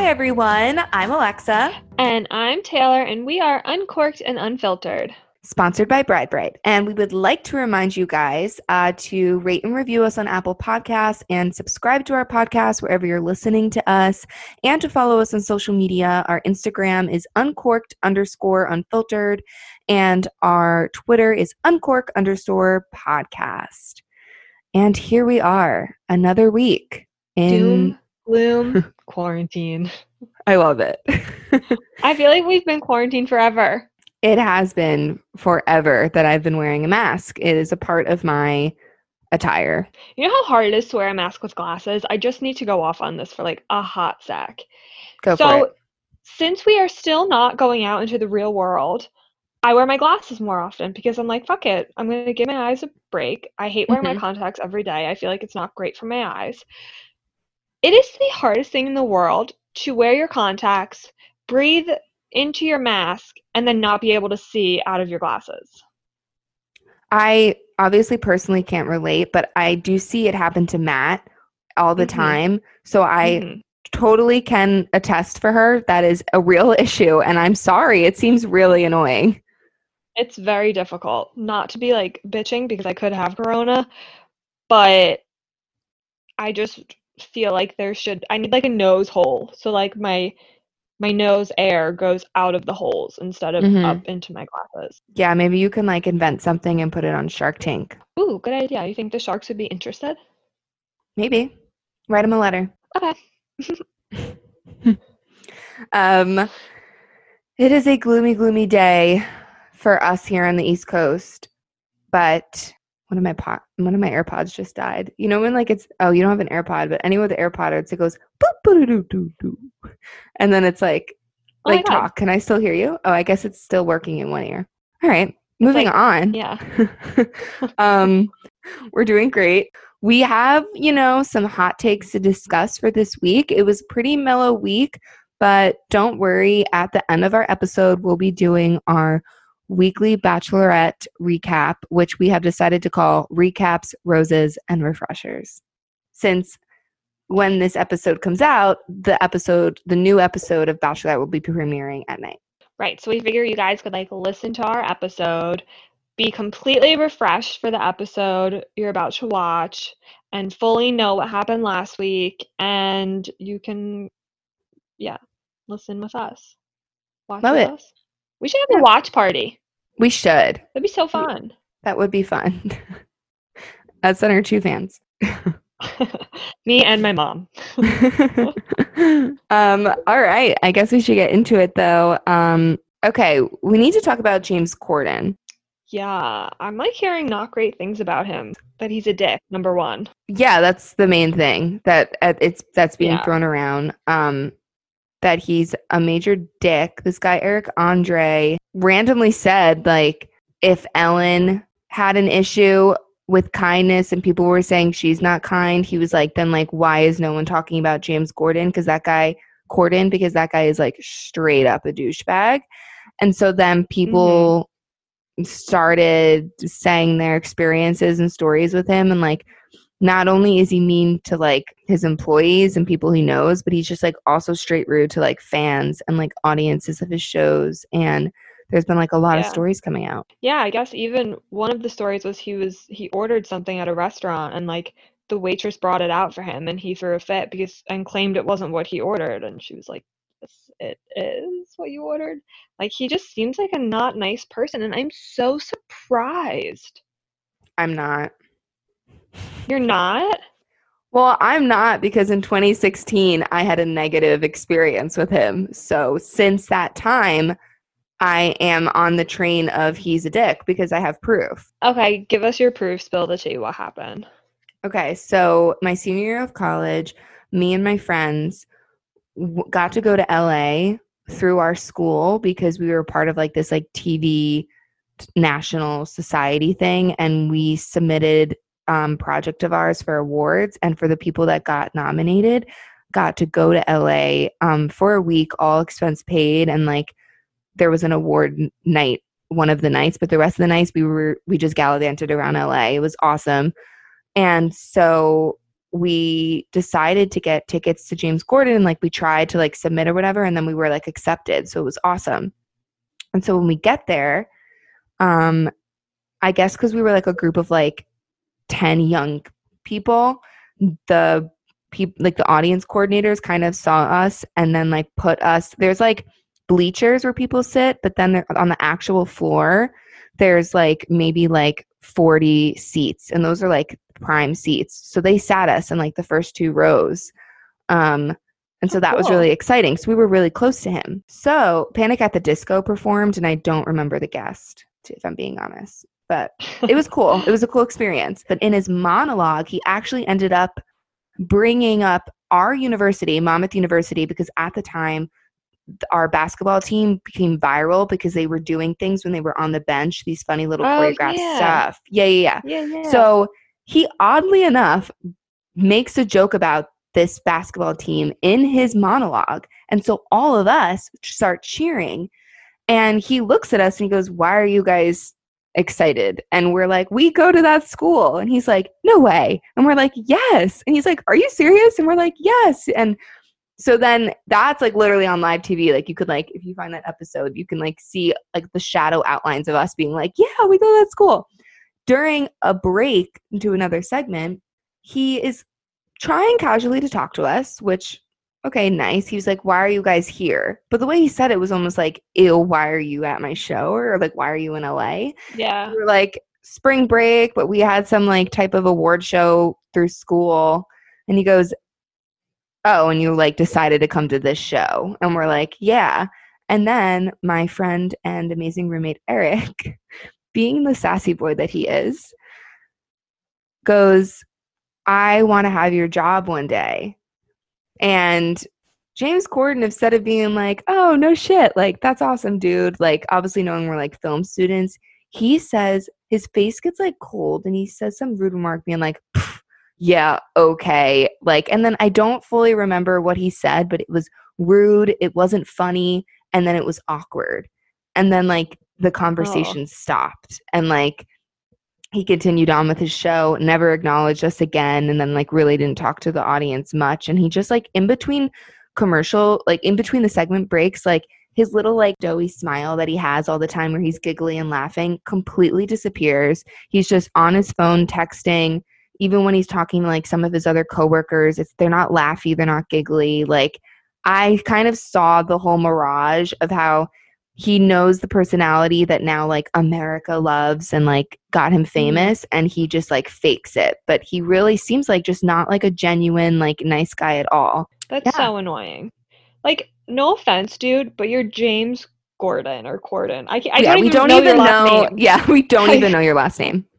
Hi, everyone. I'm Alexa. And I'm Taylor, and we are Uncorked and Unfiltered. Sponsored by Bride Brite. And we would like to remind you guys uh, to rate and review us on Apple Podcasts and subscribe to our podcast wherever you're listening to us and to follow us on social media. Our Instagram is uncorked underscore unfiltered, and our Twitter is uncork underscore podcast. And here we are, another week in Doom, gloom, quarantine. I love it. I feel like we've been quarantined forever. It has been forever that I've been wearing a mask. It is a part of my attire. You know how hard it is to wear a mask with glasses? I just need to go off on this for like a hot sec. Go so, for it. since we are still not going out into the real world, I wear my glasses more often because I'm like, fuck it. I'm going to give my eyes a break. I hate wearing Mhm. my contacts every day. I feel like it's not great for my eyes. It is the hardest thing in the world to wear your contacts, breathe into your mask, and then not be able to see out of your glasses. I obviously personally can't relate, but I do see it happen to Matt all the Mhm. time. So I Mhm. totally can attest for her. That is a real issue. And I'm sorry. It seems really annoying. It's very difficult not to be like bitching because I could have corona, but I just feel like there should I need like a nose hole. So like my my nose air goes out of the holes instead of Mhm. up into my glasses. Yeah, maybe you can like invent something and put it on Shark Tank. Ooh, good idea. You think the sharks would be interested? Maybe. Write them a letter. Okay. Um, it is a gloomy, gloomy day for us here on the East Coast, but one of my pot, one of my AirPods just died. You know when like it's oh you don't have an AirPod, but anyone with an AirPod, it's, it goes boop boop doo doo doo, and then it's like Oh like talk. Can I still hear you? Oh, I guess it's still working in one ear. All right, moving like- on. Yeah. um, we're doing great. We have, you know, some hot takes to discuss for this week. It was pretty mellow week, but don't worry. At the end of our episode, we'll be doing our weekly bachelorette recap, which we have decided to call Recaps, Roses, and Refreshers. Since when this episode comes out, the episode, the new episode of Bachelorette will be premiering at night. Right. So we figure you guys could like listen to our episode, be completely refreshed for the episode you're about to watch, and fully know what happened last week. And you can, yeah, listen with us. Watch Love with it. us. We should have a watch party. We should. That'd be so fun. That would be fun. As on our two fans. Me and my mom. um, all right. I guess we should get into it though. Um, okay, we need to talk about James Corden. Yeah, I'm like hearing not great things about him. That he's a dick, number one. Yeah, that's the main thing that uh, it's that's being Yeah. thrown around. Um, that he's a major dick. This guy Eric Andre randomly said like if Ellen had an issue with kindness and people were saying she's not kind, he was like, then like why is no one talking about James Gordon? Because that guy Corden, because that guy is like straight up a douchebag. And so then people mm-hmm. started saying their experiences and stories with him and like not only is he mean to like his employees and people he knows, but he's just like also straight rude to like fans and like audiences of his shows. And there's been like a lot of stories coming out. Yeah, I guess even one of the stories was he was he ordered something at a restaurant and like the waitress brought it out for him and he threw a fit because and claimed it wasn't what he ordered and she was like, Yes, it is what you ordered. Like he just seems like a not nice person and I'm so surprised. I'm not. You're not? Well, I'm not because in 2016 I had a negative experience with him. So since that time, I am on the train of he's a dick because I have proof. Okay, give us your proof, spill the tea, what happened? Okay, so my senior year of college, me and my friends w- got to go to LA through our school because we were part of like this like TV national society thing and we submitted um, project of ours for awards and for the people that got nominated got to go to LA um, for a week all expense paid and like there was an award night one of the nights but the rest of the nights we were we just gallivanted around LA it was awesome and so we decided to get tickets to James Gordon and like we tried to like submit or whatever and then we were like accepted. So it was awesome. And so when we get there, um I guess cuz we were like a group of like 10 young people, the people like the audience coordinators kind of saw us and then like put us there's like bleachers where people sit, but then on the actual floor there's like maybe like 40 seats and those are like prime seats. So they sat us in like the first two rows. Um, and so oh, that cool. was really exciting. So we were really close to him. So Panic at the Disco performed, and I don't remember the guest, if I'm being honest. But it was cool. it was a cool experience. But in his monologue, he actually ended up bringing up our university, Monmouth University, because at the time our basketball team became viral because they were doing things when they were on the bench, these funny little oh, choreographed yeah. stuff. Yeah, yeah, yeah, yeah, yeah. So he oddly enough makes a joke about this basketball team in his monologue. And so all of us start cheering. And he looks at us and he goes, Why are you guys excited? And we're like, We go to that school. And he's like, No way. And we're like, Yes. And he's like, Are you serious? And we're like, Yes. And so then that's like literally on live TV. Like you could like if you find that episode, you can like see like the shadow outlines of us being like, yeah, we go to that school. During a break into another segment, he is trying casually to talk to us, which okay, nice. He was like, Why are you guys here? But the way he said it was almost like, Ew, why are you at my show? Or like, why are you in LA? Yeah. We were like, spring break, but we had some like type of award show through school. And he goes, oh, and you like decided to come to this show. And we're like, yeah. And then my friend and amazing roommate Eric, being the sassy boy that he is, goes, I want to have your job one day. And James Corden, instead of being like, oh, no shit, like, that's awesome, dude, like, obviously knowing we're like film students, he says his face gets like cold and he says some rude remark, being like, yeah, okay. Like, and then I don't fully remember what he said, but it was rude, it wasn't funny, and then it was awkward. And then, like, the oh. conversation oh. stopped. And, like, he continued on with his show, never acknowledged us again, and then, like, really didn't talk to the audience much. And he just, like, in between commercial, like, in between the segment breaks, like, his little like doughy smile that he has all the time where he's giggly and laughing completely disappears. He's just on his phone texting, even when he's talking to like some of his other coworkers, it's they're not laughy, they're not giggly. Like I kind of saw the whole mirage of how he knows the personality that now like America loves and like got him mm-hmm. famous and he just like fakes it. But he really seems like just not like a genuine like nice guy at all. That's yeah. so annoying. Like no offense, dude, but you're James Gordon or Corden. I, I yeah, don't we even don't know even know. Yeah, we don't even know your last name.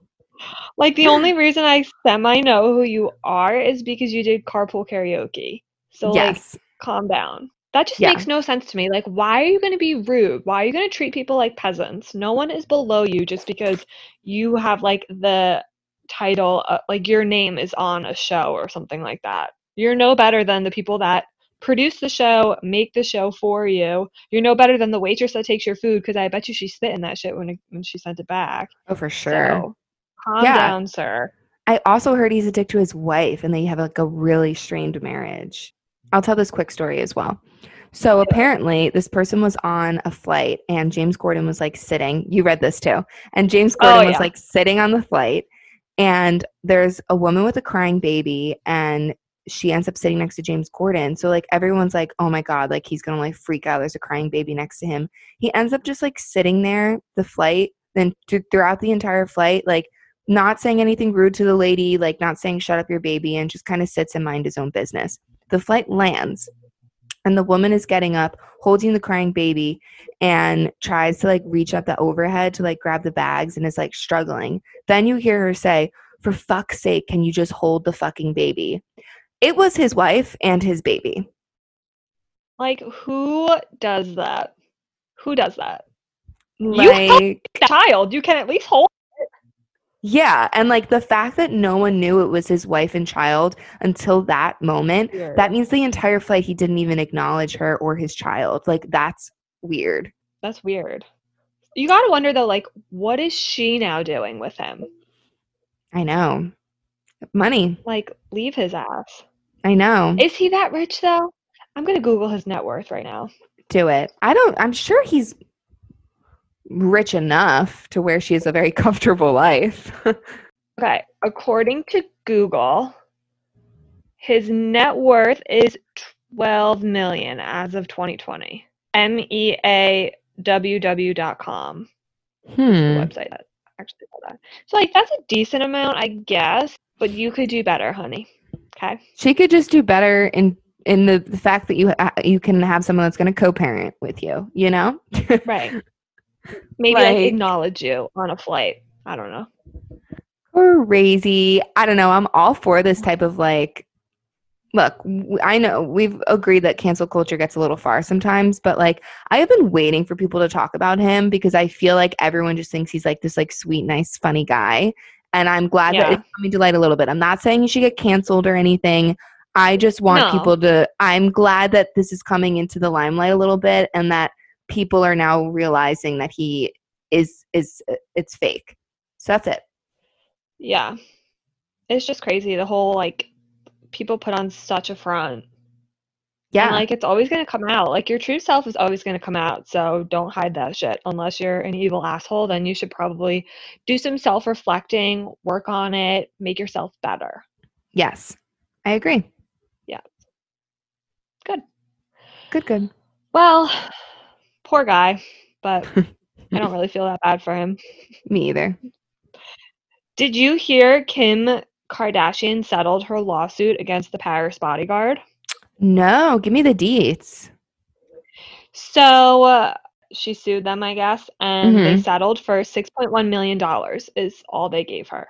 Like the only reason I semi know who you are is because you did carpool karaoke. So yes. like calm down. That just yeah. makes no sense to me. Like why are you going to be rude? Why are you going to treat people like peasants? No one is below you just because you have like the title uh, like your name is on a show or something like that. You're no better than the people that produce the show, make the show for you. You're no better than the waitress that takes your food because I bet you she spit in that shit when when she sent it back. Oh, for sure. So, Calm yeah. down, sir. I also heard he's addicted to his wife and they have like a really strained marriage. I'll tell this quick story as well. So apparently, this person was on a flight and James Gordon was like sitting. You read this too. And James oh, Gordon Corden oh, yeah. was like sitting on the flight and there's a woman with a crying baby and she ends up sitting next to James Gordon. So like everyone's like, "Oh my god, like he's going to like freak out. There's a crying baby next to him." He ends up just like sitting there the flight then th- throughout the entire flight like not saying anything rude to the lady, like not saying shut up your baby, and just kind of sits and mind his own business. The flight lands, and the woman is getting up, holding the crying baby, and tries to like reach up the overhead to like grab the bags and is like struggling. Then you hear her say, For fuck's sake, can you just hold the fucking baby? It was his wife and his baby. Like, who does that? Who does that? Like, you child, you can at least hold yeah, and like the fact that no one knew it was his wife and child until that moment, weird. that means the entire flight he didn't even acknowledge her or his child. Like that's weird. That's weird. You got to wonder though like what is she now doing with him? I know. Money. Like, leave his ass. I know. Is he that rich though? I'm gonna Google his net worth right now. Do it. I don't. I'm sure he's rich enough to where she has a very comfortable life. Okay, according to Google, his net worth is 12 million as of 2020. M E A W W dot com. hmm. website that actually said that. So like that's a decent amount, I guess, but you could do better, honey. Okay. She could just do better in in the, the fact that you ha- you can have someone that's going to co-parent with you. You know. Right. Maybe like, Like- acknowledge you on a flight. I don't know. crazy. I don't know. I'm all for this type of like. Look, I know we've agreed that cancel culture gets a little far sometimes, but like I have been waiting for people to talk about him because I feel like everyone just thinks he's like this like sweet, nice, funny guy, and I'm glad that Yeah. it's coming to light a little bit. I'm not saying he should get canceled or anything. I just want No. people to. I'm glad that this is coming into the limelight a little bit, and that people are now realizing that he is is uh, it's fake. So that's it. Yeah. It's just crazy. The whole like people put on such a front. Yeah. And like it's always gonna come out. Like your true self is always gonna come out. So don't hide that shit. Unless you're an evil asshole, then you should probably do some self reflecting, work on it, make yourself better. Yes, I agree. Yeah. Good. Good, good. Well, poor guy, but I don't really feel that bad for him. Me either. Did you hear Kim Kardashian settled her lawsuit against the Paris bodyguard? No, give me the deets. So uh, she sued them, I guess, and they Mhm. settled for $6.1 million, is all they gave her.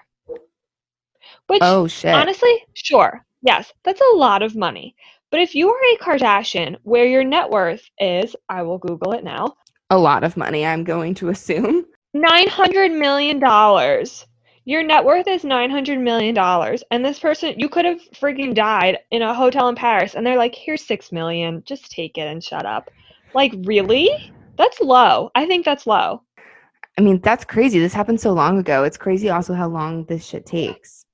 Which, Oh shit. honestly, sure, yes, that's a lot of money. But if you are a Kardashian where your net worth is, I will Google it now, a lot of money, I'm going to assume. $900 million. Your net worth is $900 million. And this person, you could have freaking died in a hotel in Paris. And they're like, here's 6 million. Just take it and shut up. Like, really? That's low. I think that's low. I mean, that's crazy. This happened so long ago. It's crazy also how long this shit takes.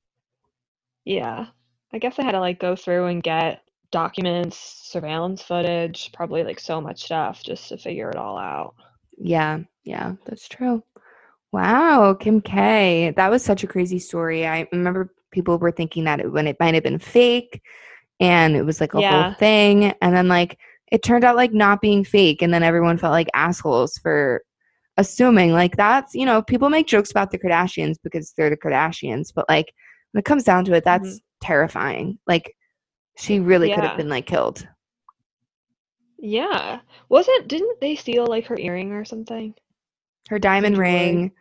Yeah. I guess I had to like go through and get documents, surveillance footage, probably like so much stuff just to figure it all out. Yeah, yeah, that's true. Wow, Kim K. That was such a crazy story. I remember people were thinking that it, when it might have been fake and it was like a Yeah. whole thing. And then like it turned out like not being fake. And then everyone felt like assholes for assuming like that's, you know, people make jokes about the Kardashians because they're the Kardashians. But like when it comes down to it, mm-hmm. that's terrifying. Like she really could have been like killed. Yeah. Wasn't, didn't they steal like her earring or something? her diamond ring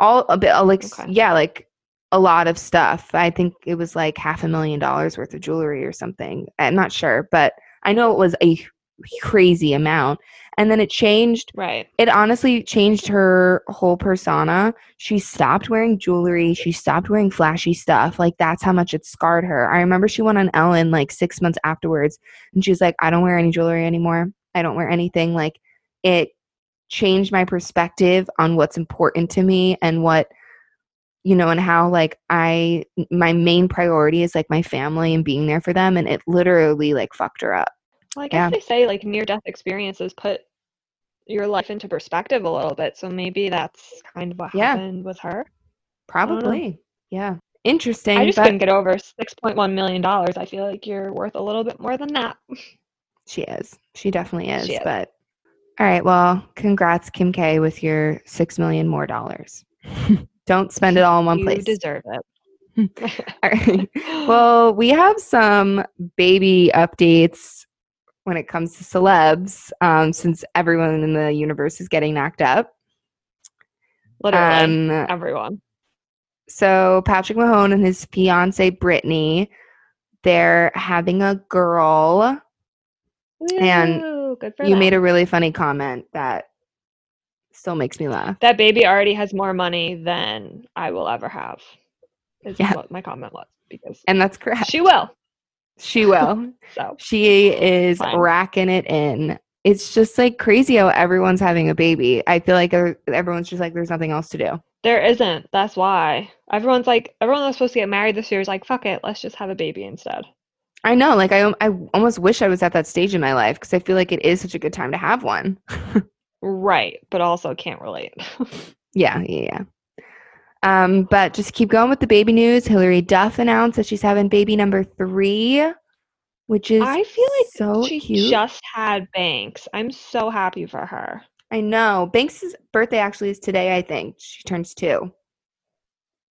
all a bit uh, like Okay. yeah like a lot of stuff i think it was like half a million dollars worth of jewelry or something i'm not sure but i know it was a crazy amount. And then it changed Right. it honestly changed her whole persona. She stopped wearing jewelry she stopped wearing flashy stuff like that's how much it scarred her. I remember she went on ellen like six months afterwards and she was like i don't wear any jewelry anymore. I don't wear anything. Like it changed my perspective on what's important to me and what you know and how like i my main priority is like my family and being there for them and it literally like fucked her up Well, I guess Yeah. they say like near death experiences put your life into perspective a little bit. So maybe that's kind of what Yeah. happened with her. probably yeah interesting I just but couldn't get over $6.1 million. I feel like you're worth a little bit more than that. She is. She definitely is. She is. But all right, well, congrats, Kim K, with your six million more dollars. Don't spend it all in one you place. You deserve it. all right. Well, we have some baby updates when it comes to celebs, um, since everyone in the universe is getting knocked up. Literally, Um, everyone. so Patrick Mahomes and his fiance Brittany, they're having a girl. and good for You made a really funny comment that still makes me laugh. that baby already has more money than I will ever have. Is Yeah. what my comment was because And that's correct. she will. She will. So she is Fine. racking it in. It's just like crazy how everyone's having a baby. I feel like everyone's just like, there's nothing else to do. There isn't. That's why. Everyone's like, everyone that's supposed to get married this year is like, fuck it, let's just have a baby instead. I know, like I I almost wish I was at that stage in my life because I feel like it is such a good time to have one. Right, but also can't relate. Yeah, yeah, yeah. Um, but just keep going with the baby news. Hilary Duff announced that she's having baby number three, which is I feel like so she cute. just had Banks. I'm so happy for her. I know. Banks' birthday actually is today, I think. She turns two.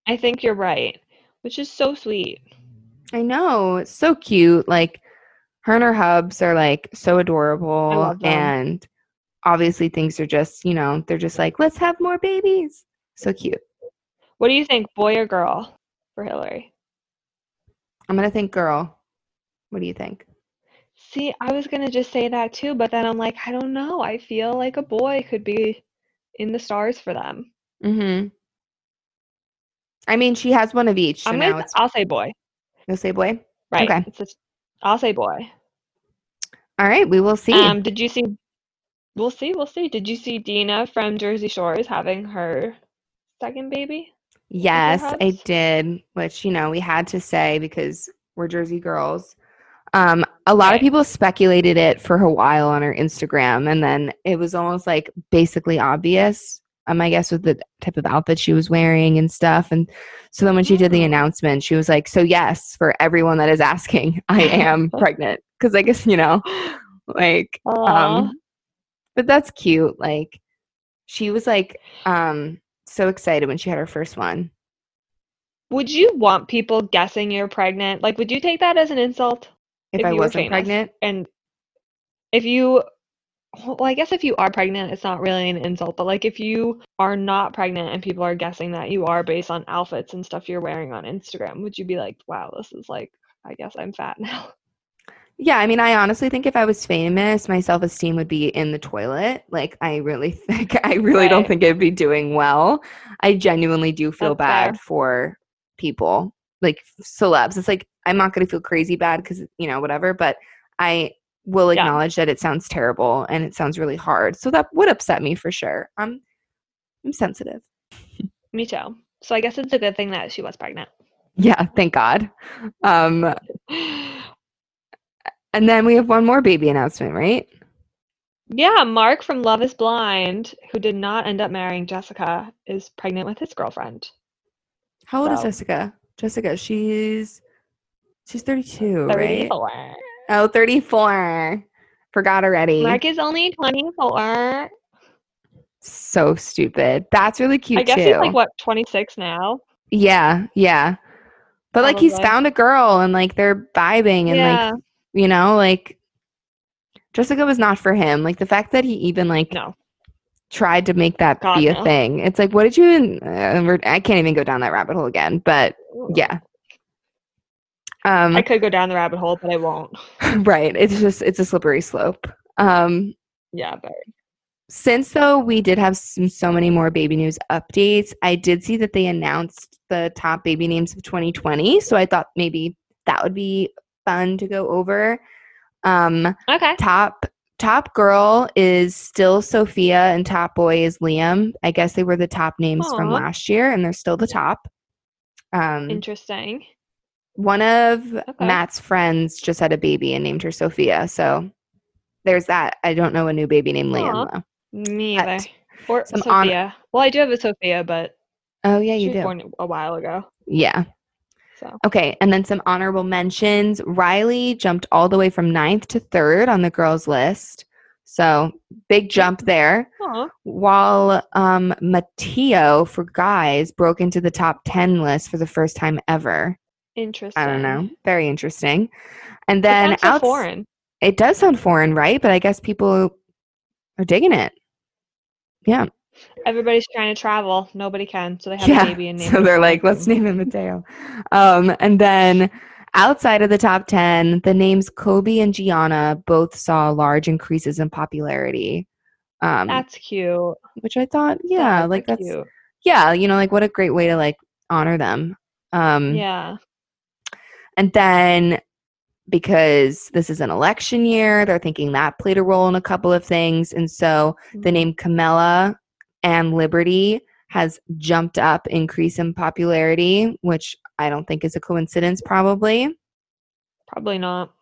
I think you're right, which is so sweet. I know. It's so cute. Like her and her hubs are like so adorable. And obviously things are just, you know, they're just like, let's have more babies. So cute. What do you think, boy or girl, for Hilary? I'm gonna think girl. What do you think? See, I was gonna just say that too, but then I'm like, I don't know. I feel like a boy could be in the stars for them. Mm-hmm. I mean, she has one of each. So I'm gonna, I'll say boy. you'll say boy. Right. Okay. It's just, I'll say boy. All right, we will see. Um, did you see? We'll see. We'll see. Did you see Deena from Jersey Shore is having her second baby? Yes, I did, which you know we had to say because we're Jersey girls. Um, a lot of people speculated it for a while on her Instagram, and then it was almost like basically obvious. Um, I guess with the type of outfit she was wearing and stuff, and so then when she did the Oh. announcement, she was like, "So yes, for everyone that is asking, I am pregnant." Because I guess you know, like um but that's cute like she was like um so excited when she had her first one Would you want people guessing you're pregnant? Like, would you take that as an insult? if, If i you were wasn't pregnant And if you, well, I guess if you are pregnant, it's not really an insult, but like if you are not pregnant and people are guessing that you are based on outfits and stuff you're wearing on Instagram, would you be like, wow, this is like, I guess I'm fat now? Yeah i mean i honestly think if i was famous my self-esteem would be in the toilet like i really think i really don't think it'd be doing well i genuinely do feel That's bad fair. for people like celebs it's like i'm not going to feel crazy bad because you know whatever but i will Yeah. acknowledge that it sounds terrible and it sounds really hard so that would upset me for sure i'm i'm sensitive Me too. So I guess it's a good thing that she was pregnant. Yeah, thank God. Um, and then we have one more baby announcement, right? Yeah, Mark from Love is Blind, who did not end up marrying Jessica, is pregnant with his girlfriend. How old is Jessica? Jessica, she's she's 32, right? 34. Oh, 34. Forgot already. Mark is only 24. so stupid. That's really cute I guess too. he's like what 26 now. Yeah, yeah. But like he's found a girl and like they're vibing and yeah, like you know, like Jessica was not for him. Like the fact that he even like no. tried to make that God, be a no. thing. It's like, what did you? Even, uh, we're- I can't even go down that rabbit hole again. But yeah, um, I could go down the rabbit hole, but I won't. right. It's just it's a slippery slope. Um, Yeah, but since though we did have some, so many more baby news updates, I did see that they announced the top baby names of 2020. So I thought maybe that would be fun to go over. Um, okay. top top girl is still Sophia and top boy is Liam. I guess they were the top names from last year and they're still the top. Um Interesting. one of Okay. Matt's friends just had a baby and named her Sophia. So there's that. I don't know a new baby named Liam Aw. though. Me either. Or Sophia. Well, I do have a Sophia, but Oh yeah, you do. born a while ago. Yeah. So Okay, and then some honorable mentions. Riley jumped all the way from ninth to third on the girls list. So big jump there. Aw. while um, Mateo for guys broke into the top 10 list for the first time ever. interesting. I don't know. Very interesting. And then that's so outs- foreign. it does sound foreign, right? But I guess people are digging it. Yeah. Everybody's trying to travel. Nobody can, so they have yeah. a baby and name so they're like, let's name him Mateo. Um, and then outside of the top 10, the names Kobe and Gianna both saw large increases in popularity. Um, That's cute. which I thought, yeah, That's like that's cute. yeah, you know, like what a great way to like honor them. Um Yeah. and then because this is an election year, they're thinking that played a role in a couple of things. And so the Mhm. name Camilla and Liberty has jumped up, increase in popularity, which I don't think is a coincidence, probably. Probably not.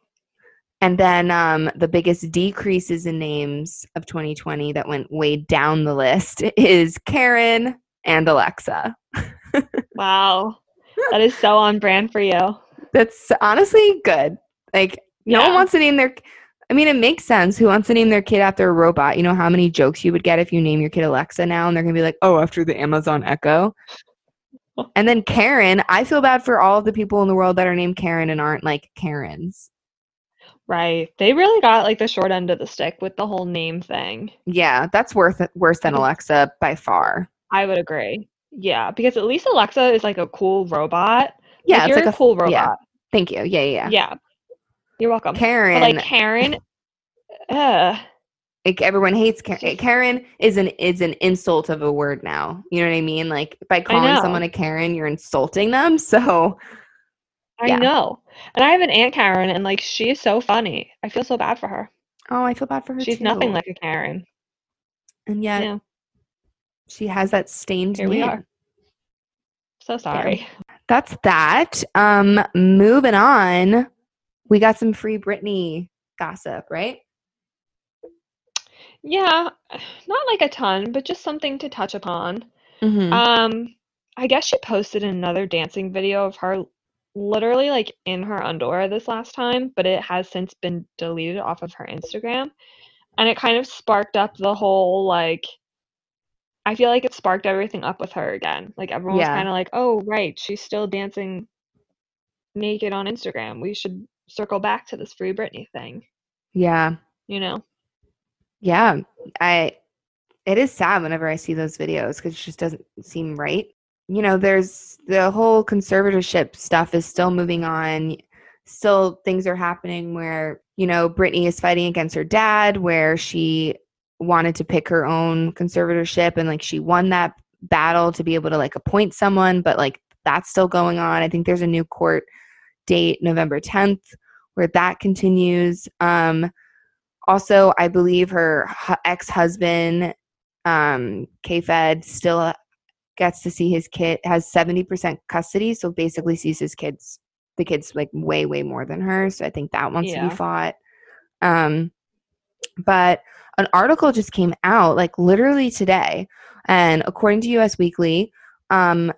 And then um, the biggest decreases in names of 2020 that went way down the list is Karen and Alexa. Wow. That is so on brand for you. That's honestly good. Like, no one wants to name their. I mean, it makes sense. Who wants to name their kid after a robot? You know how many jokes you would get if you name your kid Alexa now, and they're gonna be like, "Oh, after the Amazon Echo." And then Karen, I feel bad for all of the people in the world that are named Karen and aren't like Karens. Right. They really got like the short end of the stick with the whole name thing. Yeah, that's worth worse than Mhm. Alexa by far. I would agree. Yeah, because at least Alexa is like a cool robot. Yeah, like, it's you're like a cool robot. yeah. robot. Thank you. Yeah, yeah. yeah. You're welcome. Karen, But like Karen, uh, like everyone hates Karen. Karen is an is an insult of a word now. You know what I mean? Like by calling someone a Karen, you're insulting them. So I Yeah. know. And I have an aunt Karen, and like she is so funny. I feel so bad for her. oh, I feel bad for her. She's too. nothing like a Karen. and yet Yeah. she has that stained Here we are. So sorry. That's that. Um, moving on. We got some free Britney gossip, right? Yeah, not like a ton, but just something to touch upon. Mm-hmm. Um, I guess she posted another dancing video of her literally like in her underwear this last time, but it has since been deleted off of her Instagram. And it kind of sparked up the whole like I feel like it sparked everything up with her again. Like everyone was kind of like, "Oh, right, she's still dancing naked on Instagram. We should circle back to this free Britney thing." yeah. You know? Yeah. I it is sad whenever I see those videos because it just doesn't seem right. You know, there's the whole conservatorship stuff is still moving on. Still things are happening where, you know, Britney is fighting against her dad, where she wanted to pick her own conservatorship and like she won that battle to be able to like appoint someone, but like that's still going on. I think there's a new court date, November 10th, where that continues. Um also, I believe her hu- ex-husband, um, K-Fed, still gets to see his kid, has 70% custody, so basically sees his kids, the kids like way, way more than her. So I think that wants to be fought. Um, but an article just came out like literally today, and according to US Weekly, um,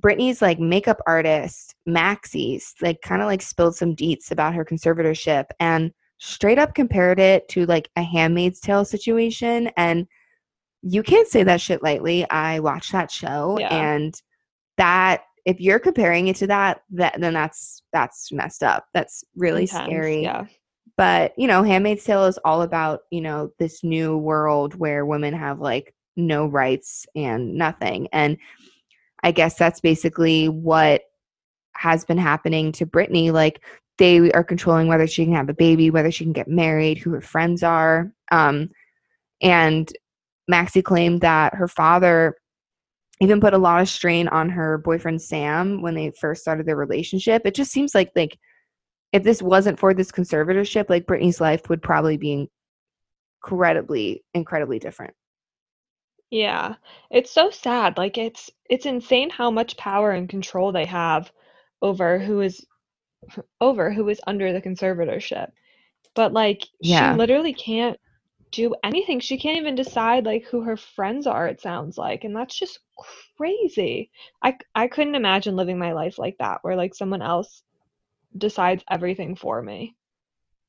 Britney's like makeup artist Maxie's like kind of like spilled some deets about her conservatorship and straight up compared it to like a Handmaid's Tale situation. And you can't say that shit lightly. I watched that show, Yeah. and that if you're comparing it to that, that then that's that's messed up. That's really Intense, scary Yeah. but you know handmaid's tale is all about you know this new world where women have like no rights and nothing and i guess that's basically what has been happening to britney like they are controlling whether she can have a baby whether she can get married who her friends are um and maxie claimed that her father even put a lot of strain on her boyfriend sam when they first started their relationship it just seems like like if this wasn't for this conservatorship, like Britney's life would probably be incredibly, incredibly different. Yeah. It's so sad. Like it's it's insane how much power and control they have over who is over who is under the conservatorship. But like Yeah. she literally can't do anything. She can't even decide like who her friends are, it sounds like. And that's just crazy. I c- I couldn't imagine living my life like that where like someone else decides everything for me.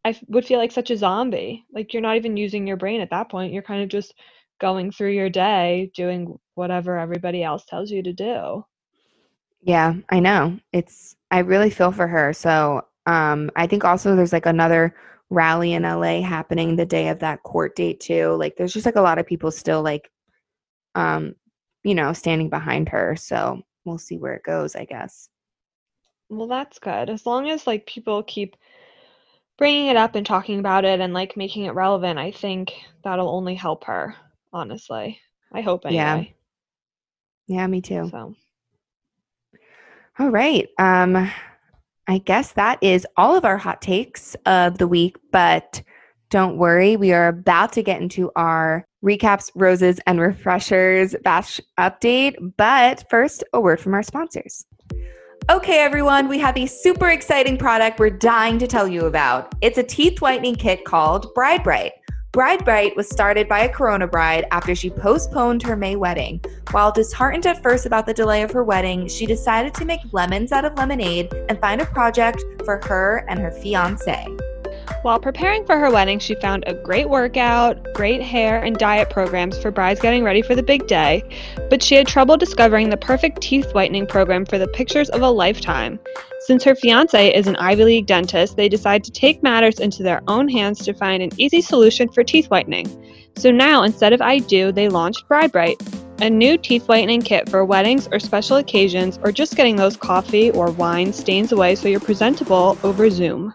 I f- would feel like such a zombie. Like you're not even using your brain at that point. You're kind of just going through your day doing whatever everybody else tells you to do. Yeah, I know. It's I really feel for her. So, um I think also there's like another rally in LA happening the day of that court date too. Like there's just like a lot of people still like um you know, standing behind her. So, we'll see where it goes, I guess. Well, that's good. As long as like people keep bringing it up and talking about it and like making it relevant, I think that'll only help her, honestly. I hope Yeah. anyway. Yeah, me too. So, All right. Um I guess that is all of our hot takes of the week, but don't worry, we are about to get into our recaps, roses, and refreshers bash update. But first, a word from our sponsors. Okay, everyone, we have a super exciting product we're dying to tell you about. It's a teeth whitening kit called Bride Brite. Bride Brite was started by a Corona bride after she postponed her May wedding. While disheartened at first about the delay of her wedding, she decided to make lemons out of lemonade and find a project for her and her fiance. While preparing for her wedding, she found a great workout, great hair, and diet programs for brides getting ready for the big day, but she had trouble discovering the perfect teeth whitening program for the pictures of a lifetime. Since her fiance is an Ivy League dentist, they decide to take matters into their own hands to find an easy solution for teeth whitening. So now, instead of I Do, they launched Bride Brite, a new teeth whitening kit for weddings or special occasions, or just getting those coffee or wine stains away so you're presentable over Zoom.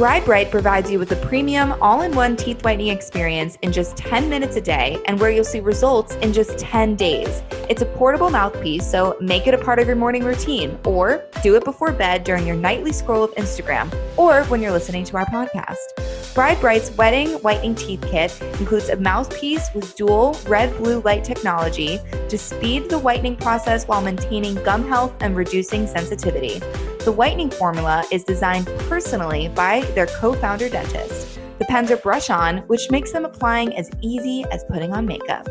Bride Brite provides you with a premium all in one teeth whitening experience in just 10 minutes a day and where you'll see results in just 10 days. It's a portable mouthpiece, so make it a part of your morning routine or do it before bed during your nightly scroll of Instagram or when you're listening to our podcast. Bride Brite's Wedding Whitening Teeth Kit includes a mouthpiece with dual red blue light technology to speed the whitening process while maintaining gum health and reducing sensitivity. The whitening formula is designed personally by their co founder dentist. The pens are brush on, which makes them applying as easy as putting on makeup.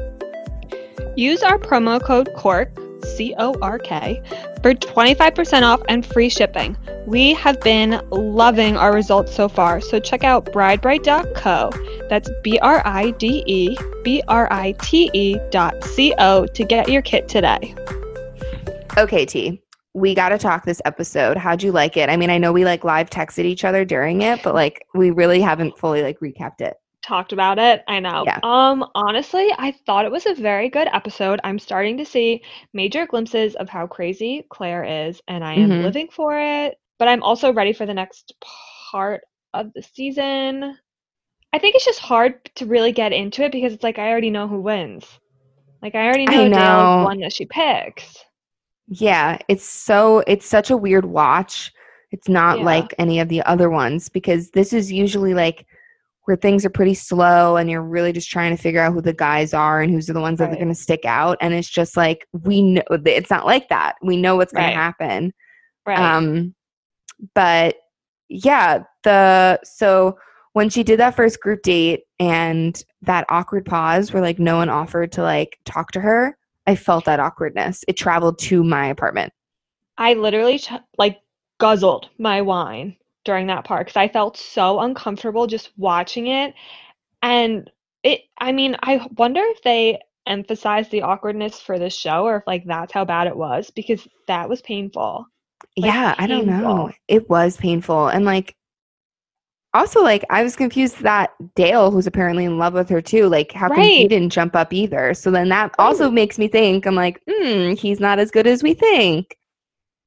Use our promo code CORK, C O R K, for 25% off and free shipping. We have been loving our results so far, so check out bridebrite.co. That's B R I D E B R I T E dot C O to get your kit today. Okay, T, we got to talk this episode. How'd you like it? I mean, I know we like live texted each other during it, but like we really haven't fully like recapped it. Talked about it. I know. Yeah. Um honestly, I thought it was a very good episode. I'm starting to see major glimpses of how crazy Clare is and I am Mhm. living for it, but I'm also ready for the next part of the season. I think it's just hard to really get into it because it's like I already know who wins. Like I already I know, Dale's know. the one that she picks. Yeah, it's so it's such a weird watch. It's not Yeah. like any of the other ones because this is usually like where things are pretty slow and you're really just trying to figure out who the guys are and who's are the ones that are going to stick out and it's just like we know it's not like that. We know what's going Right. to happen. Right. Um but yeah, the so when she did that first group date and that awkward pause where like no one offered to like talk to her, I felt that awkwardness. It traveled to my apartment. I literally ch- like guzzled my wine during that part because I felt so uncomfortable just watching it. And it, I mean, I wonder if they emphasized the awkwardness for this show or if like that's how bad it was because that was painful. Like, yeah, I don't know. It was painful. And like also like I was confused that Dale, who's apparently in love with her too, like how come he didn't jump up either? So then that also makes me think, I'm like, hmm, he's not as good as we think.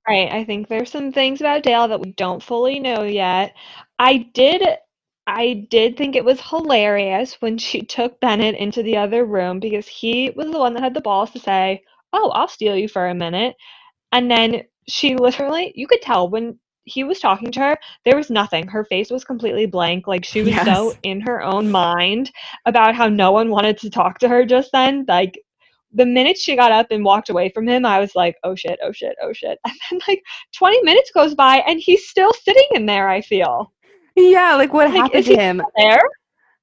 Right. I think there's some things about Dale that we don't fully know yet. I did I did think it was hilarious when she took Bennett into the other room because he was the one that had the balls to say, "Oh, I'll steal you for a minute." And then she literally, you could tell when he was talking to her, there was nothing. Her face was completely blank. Like she was so in her own mind about how no one wanted to talk to her just then. Like the minute she got up and walked away from him, I was like, oh shit, oh shit, oh shit. And then like 20 minutes goes by and he's still sitting in there, I feel. Yeah, like what Like, happened to him? There?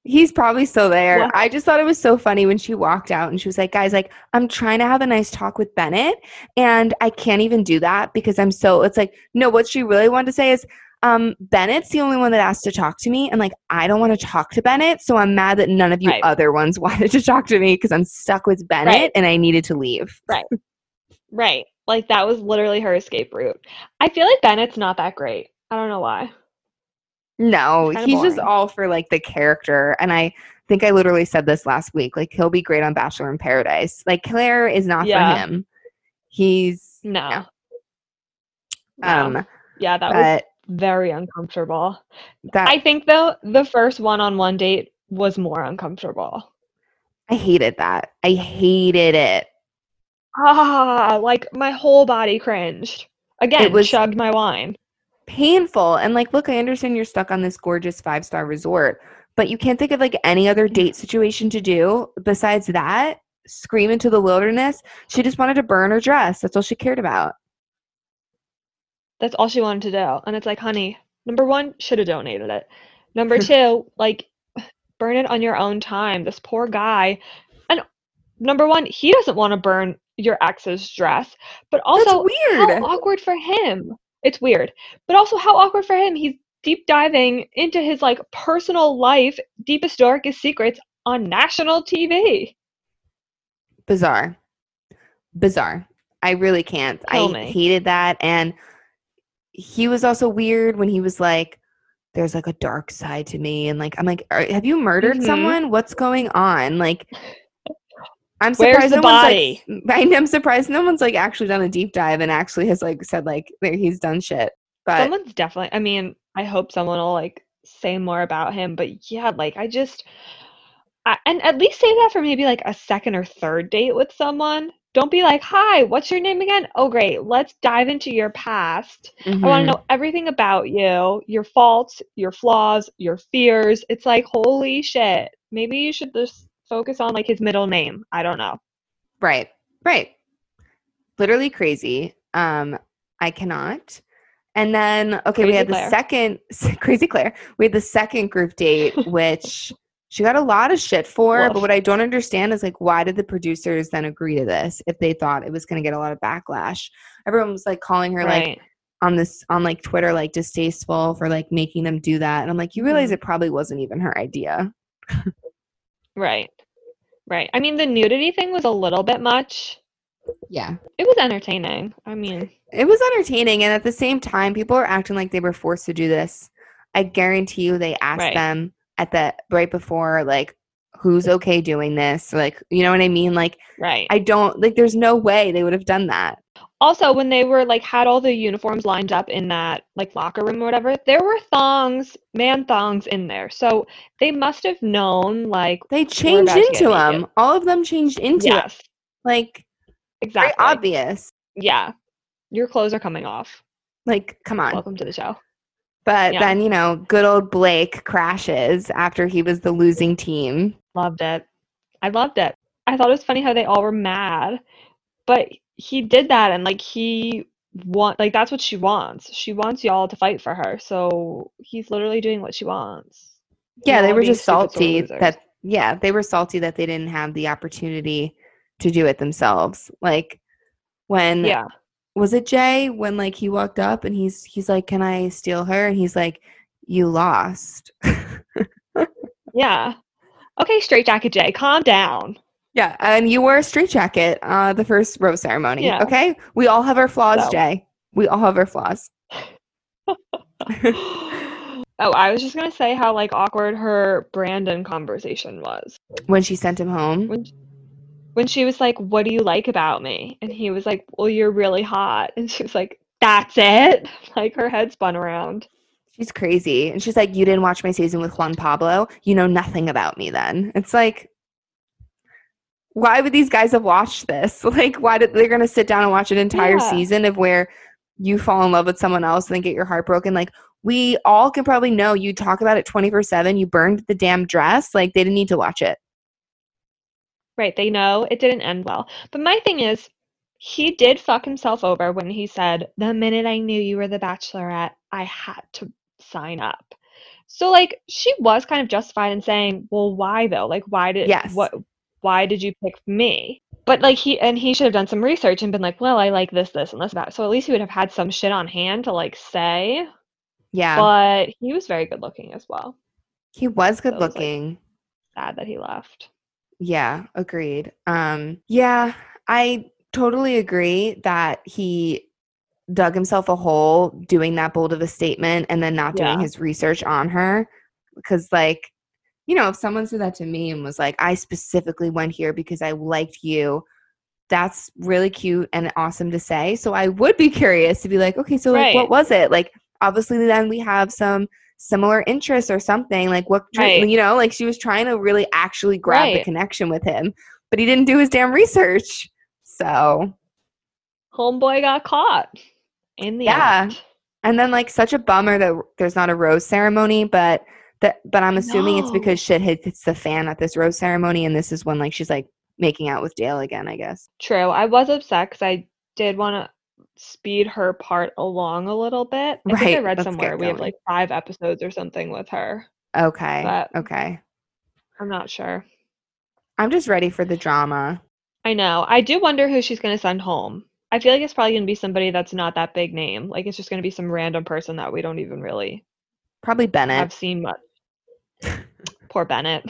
He's probably still there. What? I just thought it was so funny when she walked out and she was like, guys, like, I'm trying to have a nice talk with Bennett and I can't even do that because I'm so, it's like, no, what she really wanted to say is, um, Bennett's the only one that asked to talk to me and like, I don't want to talk to Bennett. So I'm mad that none of you Right. other ones wanted to talk to me because I'm stuck with Bennett Right. and I needed to leave. Right, right. Like that was literally her escape route. I feel like Bennett's not that great. I don't know why. No, he's just all for like the character. And I think I literally said this last week. Like he'll be great on Bachelor in Paradise. Like Clare is not Yeah. for him. He's No. No. No. um yeah, that was very uncomfortable. that I think though the first one-on-one date was more uncomfortable. I hated that. I hated it. Ah, like my whole body cringed. Again, it was- chugged my wine. Painful. And like, look, I understand you're stuck on this gorgeous five star resort, but you can't think of like any other mm-hmm. date situation to do besides that. Scream into the wilderness. She just wanted to burn her dress. That's all she cared about. That's all she wanted to do. And it's like, honey, number one, should have donated it. Number two, like, burn it on your own time. This poor guy. And number one, he doesn't want to burn your ex's dress. But also, That's weird. awkward for him. It's weird. But also, how awkward for him. He's deep diving into his like personal life, deepest, darkest secrets on national TV. Bizarre. Bizarre. I really can't. Kill I me. hated that. And he was also weird when he was like, there's like a dark side to me. And like, I'm like, have you murdered Mhm. someone? What's going on? Like, I'm Where's surprised the no one's, body? Like, I'm surprised no one's like actually done a deep dive and actually has like said like there he's done shit. But Someone's definitely, I mean, I hope someone will like say more about him. But yeah, like, I just, I, and at least say that for maybe like a second or third date with someone. Don't be like, hi, what's your name again? Oh, great. Let's dive into your past. I want to mm-hmm. know everything about you, your faults, your flaws, your fears. It's like, holy shit. Maybe you should just focus on like his middle name. I don't know. Right. Right. Literally crazy. Um, I cannot. And then okay, we Crazy had the second crazy Clare. We had the second group date, which she got a lot of shit for. But what I don't understand is like why did the producers then agree to this if they thought it was gonna get a lot of backlash? Everyone was like calling her like on this on like Twitter like distasteful for like making them do that. And I'm like, you realize Mhm. it probably wasn't even her idea. Right. Right. I mean, the nudity thing was a little bit much. Yeah. It was entertaining. I mean, It was entertaining, and at the same time, people are acting like they were forced to do this. I guarantee you, they asked Right. them at the right before, like, who's okay doing this? Like, you know what I mean? Like, right. I don't like. There's no way they would have done that. Also, when they were like had all the uniforms lined up in that like locker room or whatever, there were thongs, man thongs in there. So they must have known like They changed about to get into them. naked. All of them changed into it. yes, Like, exactly. very obvious. Yeah. Your clothes are coming off. Like, come on. Welcome to the show. But yeah. then, you know, good old Blake crashes after he was the losing team. Loved it. I loved it. I thought it was funny how they all were mad, but he did that and like he want like that's what she wants. She wants y'all to fight for her. So he's literally doing what she wants. Yeah, they were just salty that yeah, they were salty that they didn't have the opportunity to do it themselves. Like when Yeah. was it Jay when like he walked up and he's he's like, "Can I steal her?" and he's like, "You lost." Yeah. Okay, straight jacket Jay, calm down. Yeah, and you wore a straight jacket uh the first rose ceremony. Yeah. Okay? We all have our flaws, So. Jay. We all have our flaws. oh, I was just gonna say how like awkward her Brandon conversation was. When she sent him home. When when she was like, "What do you like about me?" and he was like, "Well, you're really hot," and she was like, "That's it." Like her head spun around. She's crazy. And she's like, You didn't watch my season with Juan Pablo. You know nothing about me then. It's like, why would these guys have watched this? Like, why did they're going to sit down and watch an entire Yeah. season of where you fall in love with someone else and then get your heart broken? Like, we all can probably know you talk about it 24 7. You burned the damn dress. Like, they didn't need to watch it. Right? They know it didn't end well. But my thing is, he did fuck himself over when he said, "The minute I knew you were the Bachelorette, I had to sign up." So like, she was kind of justified in saying, "Well, why though? Like, why did Yes. what? Why did you pick me?" But like he and he should have done some research and been like, "Well, I like this, this, and this. So at least he would have had some shit on hand to like say. Yeah. But he was very good looking as well. he was good so it was, like- looking. Sad that he left. Yeah, agreed. Um, yeah, I totally agree that he dug himself a hole doing that bold of a statement and then not doing Yeah. his research on her. Because, like, you know, if someone said that to me and was like, I specifically went here because I liked you, that's really cute and awesome to say. So I would be curious to be like, okay, so like, what was it? Like, obviously, then we have some similar interests or something. Like, what, Right. you know, like she was trying to really actually grab the connection with him, but he didn't do his damn research. So, Homeboy got caught in the Yeah. act. and then like such a bummer that there's not a rose ceremony, but That, but I'm assuming it's because shit hits the fan at this rose ceremony, and this is when like she's like making out with Dale again. I guess. True. I was upset because I did want to speed her part along a little bit. I think I read let's somewhere we have like five episodes or something with her. Okay. But- okay. I'm not sure. I'm just ready for the drama. I know. I do wonder who she's going to send home. I feel like it's probably going to be somebody that's not that big name. Like it's just going to be some random person that we don't even really Probably Bennett. I've seen much. Poor Bennett.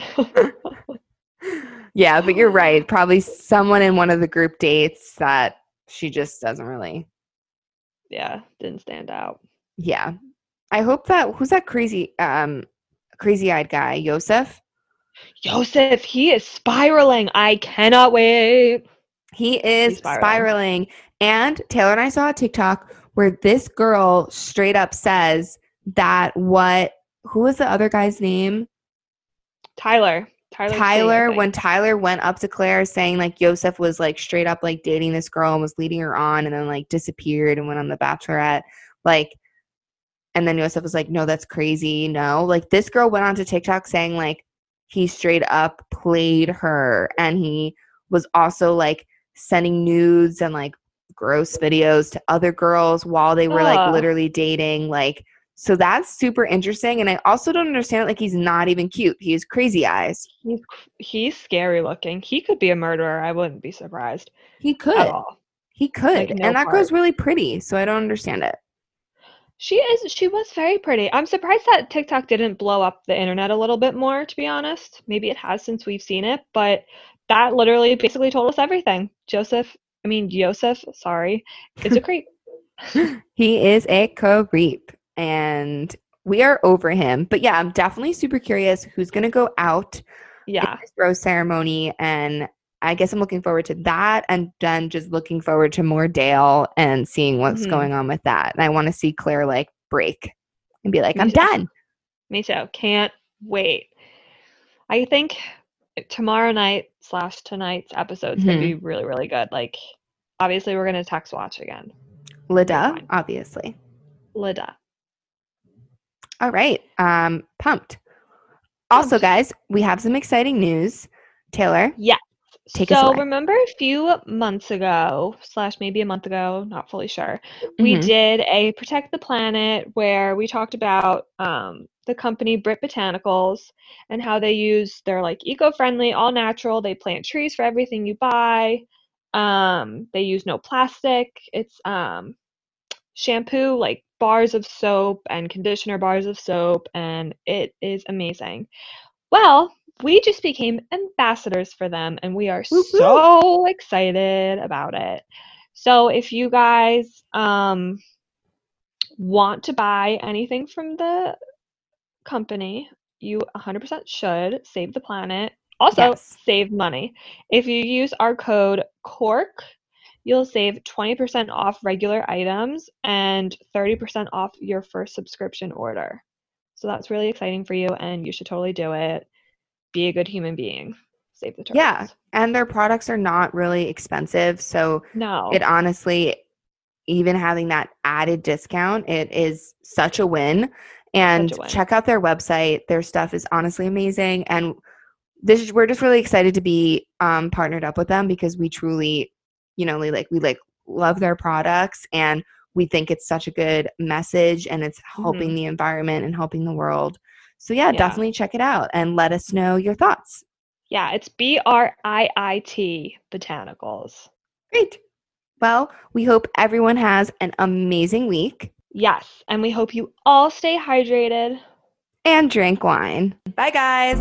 yeah, but you're right. Probably someone in one of the group dates that she just doesn't really. yeah, didn't stand out. Yeah. I hope that who's that crazy um crazy eyed guy? Yosef? Joseph, he is spiraling. I cannot wait. He is spiraling. spiraling. And Taylor and I saw a TikTok where this girl straight up says that what who was the other guy's name? Tyler. Tyler. Tyler, think. when Tyler went up to Clare saying like Yosef was like straight up like dating this girl and was leading her on and then like disappeared and went on the bachelorette, like and then Yosef was like, No, that's crazy. No. Like this girl went on to TikTok saying like he straight up played her and he was also like sending nudes and like gross videos to other girls while they were like literally dating. Like so that's super interesting. And I also don't understand it. like he's not even cute. He has crazy eyes. He's he's scary looking. He could be a murderer. I wouldn't be surprised He could. He could. Like, no and that part. girl's really pretty, so I don't understand it. She is. She was very pretty. I'm surprised that TikTok didn't blow up the internet a little bit more. To be honest, maybe it has since we've seen it, but that literally basically told us everything. Joseph, I mean Joseph, sorry, is a creep. He is a creep, and we are over him. But yeah, I'm definitely super curious who's gonna go out Yeah, this rose ceremony, and I guess I'm looking forward to that, and then just looking forward to more Dale and seeing what's Mhm. going on with that. And I want to see Clare like break and be like, Me "I'm too. done." me too. Can't wait. I think tomorrow night slash tonight's episode's gonna be really really good. Like, obviously we're gonna text watch again. Lida, obviously. Lida. All right. Um, pumped. Also, guys, we have some exciting news. Taylor, Yeah. Take so remember a few months ago, slash maybe a month ago, not fully sure, we Mhm. did a Protect the Planet where we talked about um, the company Brit Botanicals and how they use they're like eco-friendly, all natural. They plant trees for everything you buy. Um, they use no plastic. It's um, shampoo, like bars of soap and conditioner bars of soap, and it is amazing. Well, we just became ambassadors for them, and we are whoop. so excited about it. So, if you guys um, want to buy anything from the company, you 100% should save the planet. Also, Yes. save money. If you use our code CORK, you'll save 20% off regular items and 30% off your first subscription order. So that's really exciting for you, and you should totally do it. Be a good human being. Save the turtles. Yeah. and their products are not really expensive. So No. it honestly, even having that added discount, it is such a win. And a win. check out their website. Their stuff is honestly amazing. And this is, we're just really excited to be um, partnered up with them because we truly, you know, we like we like love their products and we think it's such a good message and it's helping mm-hmm. the environment and helping the world. So yeah, Yeah. definitely check it out and let us know your thoughts. yeah, it's B R I I T Botanicals. Great. Well, we hope everyone has an amazing week Yes, and we hope you all stay hydrated. and drink wine. Bye, guys.